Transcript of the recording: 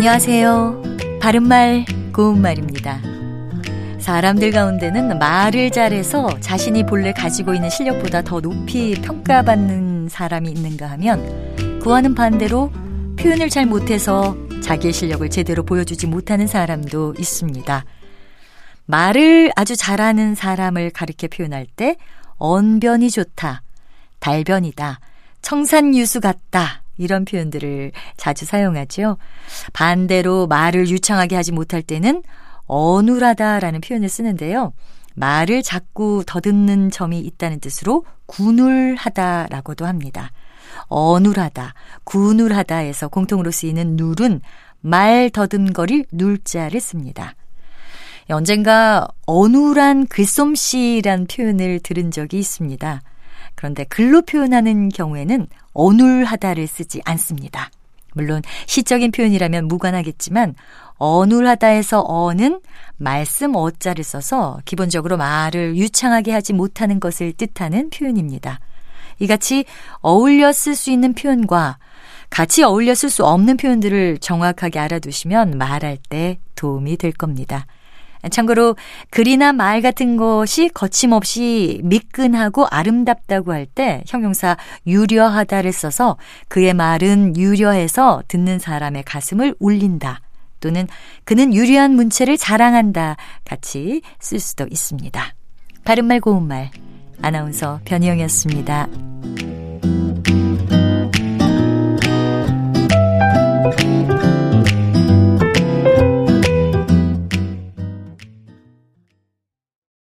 안녕하세요. 바른말, 고운말입니다. 사람들 가운데는 말을 잘해서 자신이 본래 가지고 있는 실력보다 더 높이 평가받는 사람이 있는가 하면 그와는 반대로 표현을 잘 못해서 자기의 실력을 제대로 보여주지 못하는 사람도 있습니다. 말을 아주 잘하는 사람을 가리켜 표현할 때 언변이 좋다, 달변이다, 청산유수 같다, 이런 표현들을 자주 사용하죠. 반대로 말을 유창하게 하지 못할 때는 어눌하다라는 표현을 쓰는데요. 말을 자꾸 더듬는 점이 있다는 뜻으로 구눌하다라고도 합니다. 어눌하다, 구눌하다에서 공통으로 쓰이는 눌은 말 더듬거릴 눌자를 씁니다. 언젠가 어눌한 글솜씨란 표현을 들은 적이 있습니다. 그런데 글로 표현하는 경우에는 어눌하다를 쓰지 않습니다. 물론 시적인 표현이라면 무관하겠지만 어눌하다에서 어는 말씀 어자를 써서 기본적으로 말을 유창하게 하지 못하는 것을 뜻하는 표현입니다. 이같이 어울려 쓸 수 있는 표현과 같이 어울려 쓸 수 없는 표현들을 정확하게 알아두시면 말할 때 도움이 될 겁니다. 참고로 글이나 말 같은 것이 거침없이 미끈하고 아름답다고 할 때 형용사 유려하다를 써서 그의 말은 유려해서 듣는 사람의 가슴을 울린다. 또는 그는 유리한 문체를 자랑한다. 같이 쓸 수도 있습니다. 바른말 고운말 아나운서 변희영이었습니다.